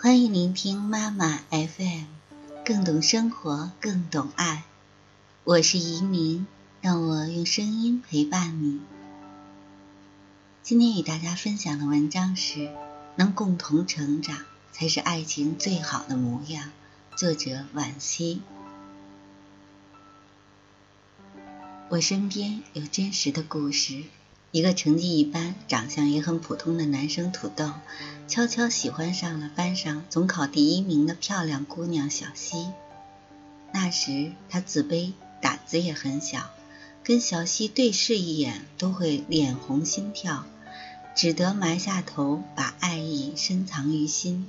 欢迎聆听妈妈 FM，更懂生活，更懂爱。我是移民，让我用声音陪伴你。今天与大家分享的文章是：能共同成长，才是爱情最好的模样。作者：惋惜。我身边有真实的故事。一个成绩一般、长相也很普通的男生土豆，悄悄喜欢上了班上总考第一名的漂亮姑娘小西。那时他自卑，胆子也很小，跟小西对视一眼都会脸红心跳，只得埋下头，把爱意深藏于心。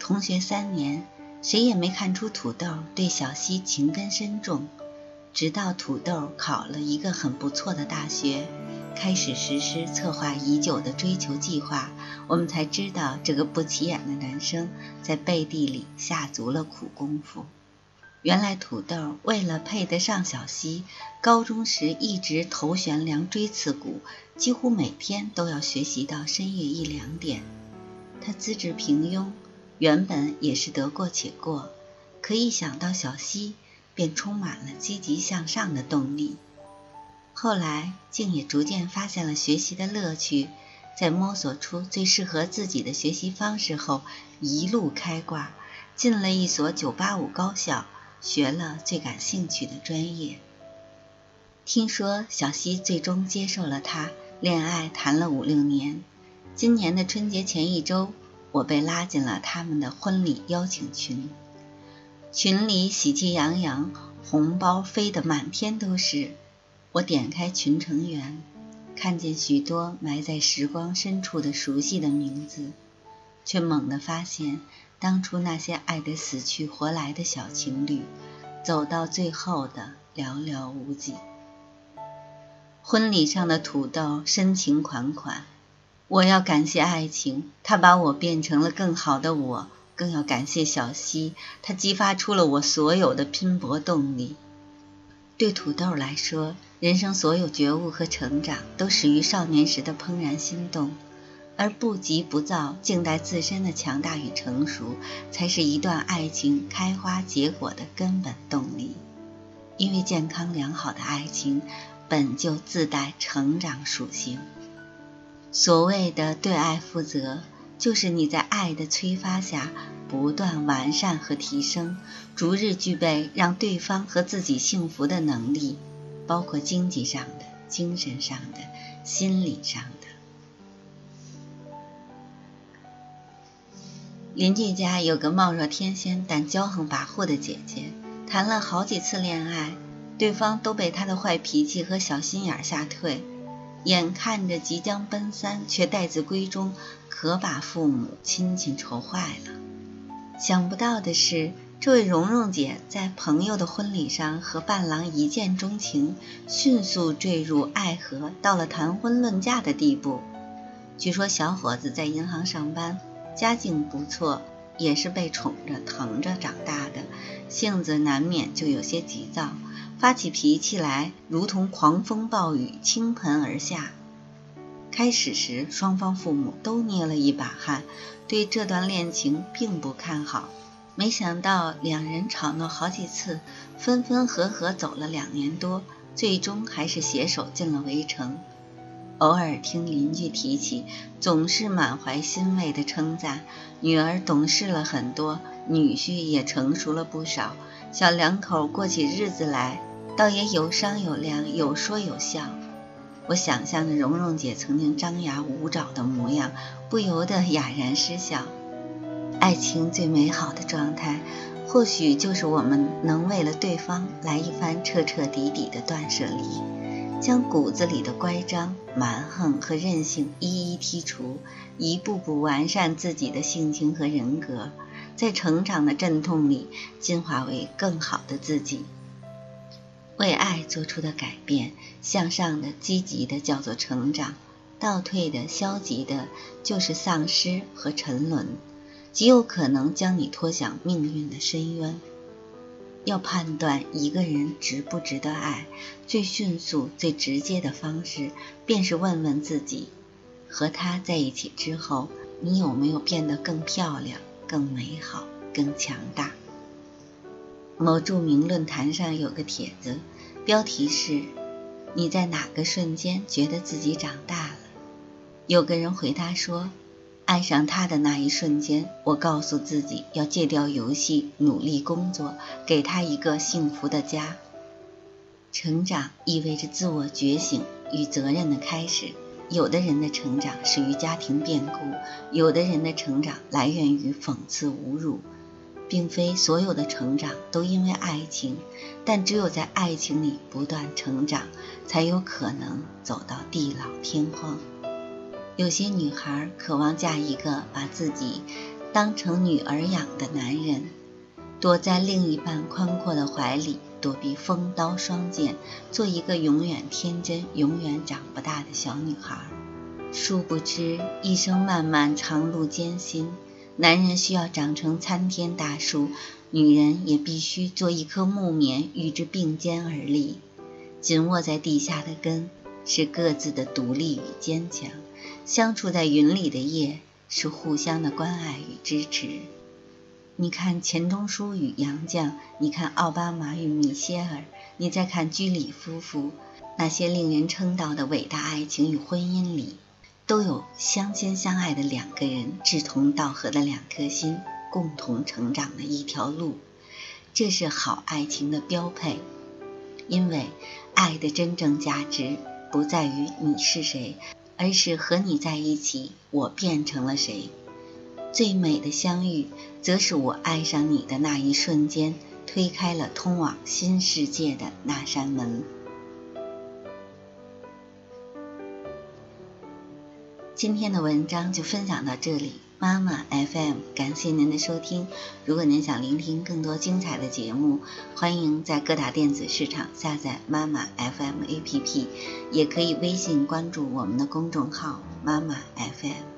同学三年，谁也没看出土豆对小西情根深重，直到土豆考了一个很不错的大学。开始实施策划已久的追求计划，我们才知道这个不起眼的男生在背地里下足了苦功夫。原来土豆为了配得上小西，高中时一直头悬梁锥刺股，几乎每天都要学习到深夜一两点。他资质平庸，原本也是得过且过，可一想到小西，便充满了积极向上的动力。后来，竟也逐渐发现了学习的乐趣，在摸索出最适合自己的学习方式后，一路开挂，进了一所985高校，学了最感兴趣的专业。听说小西最终接受了他，恋爱谈了五六年。今年的春节前一周，我被拉进了他们的婚礼邀请群，群里喜气洋洋，红包飞得满天都是。我点开群成员，看见许多埋在时光深处的熟悉的名字，却猛地发现，当初那些爱得死去活来的小情侣，走到最后的寥寥无几。婚礼上的土豆深情款款，我要感谢爱情，它把我变成了更好的我；更要感谢小溪，它激发出了我所有的拼搏动力。对土豆来说，人生所有觉悟和成长，都始于少年时的怦然心动，而不急不躁，静待自身的强大与成熟，才是一段爱情开花结果的根本动力。因为健康良好的爱情，本就自带成长属性。所谓的对爱负责。就是你在爱的催发下不断完善和提升，逐日具备让对方和自己幸福的能力，包括经济上的、精神上的、心理上的。邻居家有个貌若天仙但骄横跋扈的姐姐，谈了好几次恋爱，对方都被她的坏脾气和小心眼吓退。眼看着即将奔三，却待字闺中，可把父母亲戚愁坏了。想不到的是，这位蓉蓉姐在朋友的婚礼上和伴郎一见钟情，迅速坠入爱河，到了谈婚论嫁的地步。据说小伙子在银行上班，家境不错，也是被宠着疼着长大的，性子难免就有些急躁。发起脾气来，如同狂风暴雨倾盆而下。开始时，双方父母都捏了一把汗，对这段恋情并不看好。没想到两人吵闹好几次，分分合合走了两年多，最终还是携手进了围城。偶尔听邻居提起，总是满怀欣慰的称赞：女儿懂事了很多，女婿也成熟了不少，小两口过起日子来。倒也有商有量，有说有笑。我想象着蓉蓉姐曾经张牙舞爪的模样，不由得哑然失笑。爱情最美好的状态，或许就是我们能为了对方来一番彻彻底底的断舍离，将骨子里的乖张、蛮横和任性一一剔除，一步步完善自己的性情和人格，在成长的阵痛里进化为更好的自己。为爱做出的改变，向上的、积极的叫做成长；倒退的、消极的，就是丧失和沉沦，极有可能将你拖向命运的深渊。要判断一个人值不值得爱，最迅速、最直接的方式，便是问问自己：和他在一起之后，你有没有变得更漂亮、更美好、更强大？某著名论坛上有个帖子，标题是“你在哪个瞬间觉得自己长大了？”有个人回答说：“爱上他的那一瞬间，我告诉自己要戒掉游戏，努力工作，给他一个幸福的家。”成长意味着自我觉醒与责任的开始。有的人的成长始于家庭变故，有的人的成长来源于讽刺侮辱，并非所有的成长都因为爱情，但只有在爱情里不断成长，才有可能走到地老天荒。有些女孩渴望嫁一个把自己当成女儿养的男人，躲在另一半宽阔的怀里。躲避风刀霜剑，做一个永远天真、永远长不大的小女孩。殊不知，一生漫漫长路艰辛，男人需要长成参天大树，女人也必须做一棵木棉，与之并肩而立。紧握在地下的根，是各自的独立与坚强；相处在云里的夜，是互相的关爱与支持。你看钱钟书与杨绛，你看奥巴马与米歇尔，你再看居里夫妇，那些令人称道的伟大爱情与婚姻里，都有相亲相爱的两个人，志同道合的两颗心，共同成长的一条路。这是好爱情的标配，因为爱的真正价值不在于你是谁，而是和你在一起，我变成了谁。最美的相遇，则是我爱上你的那一瞬间，推开了通往新世界的那扇门。今天的文章就分享到这里，妈妈 FM，感谢您的收听。如果您想聆听更多精彩的节目，欢迎在各大电子市场下载妈妈 FM APP，也可以微信关注我们的公众号妈妈 FM。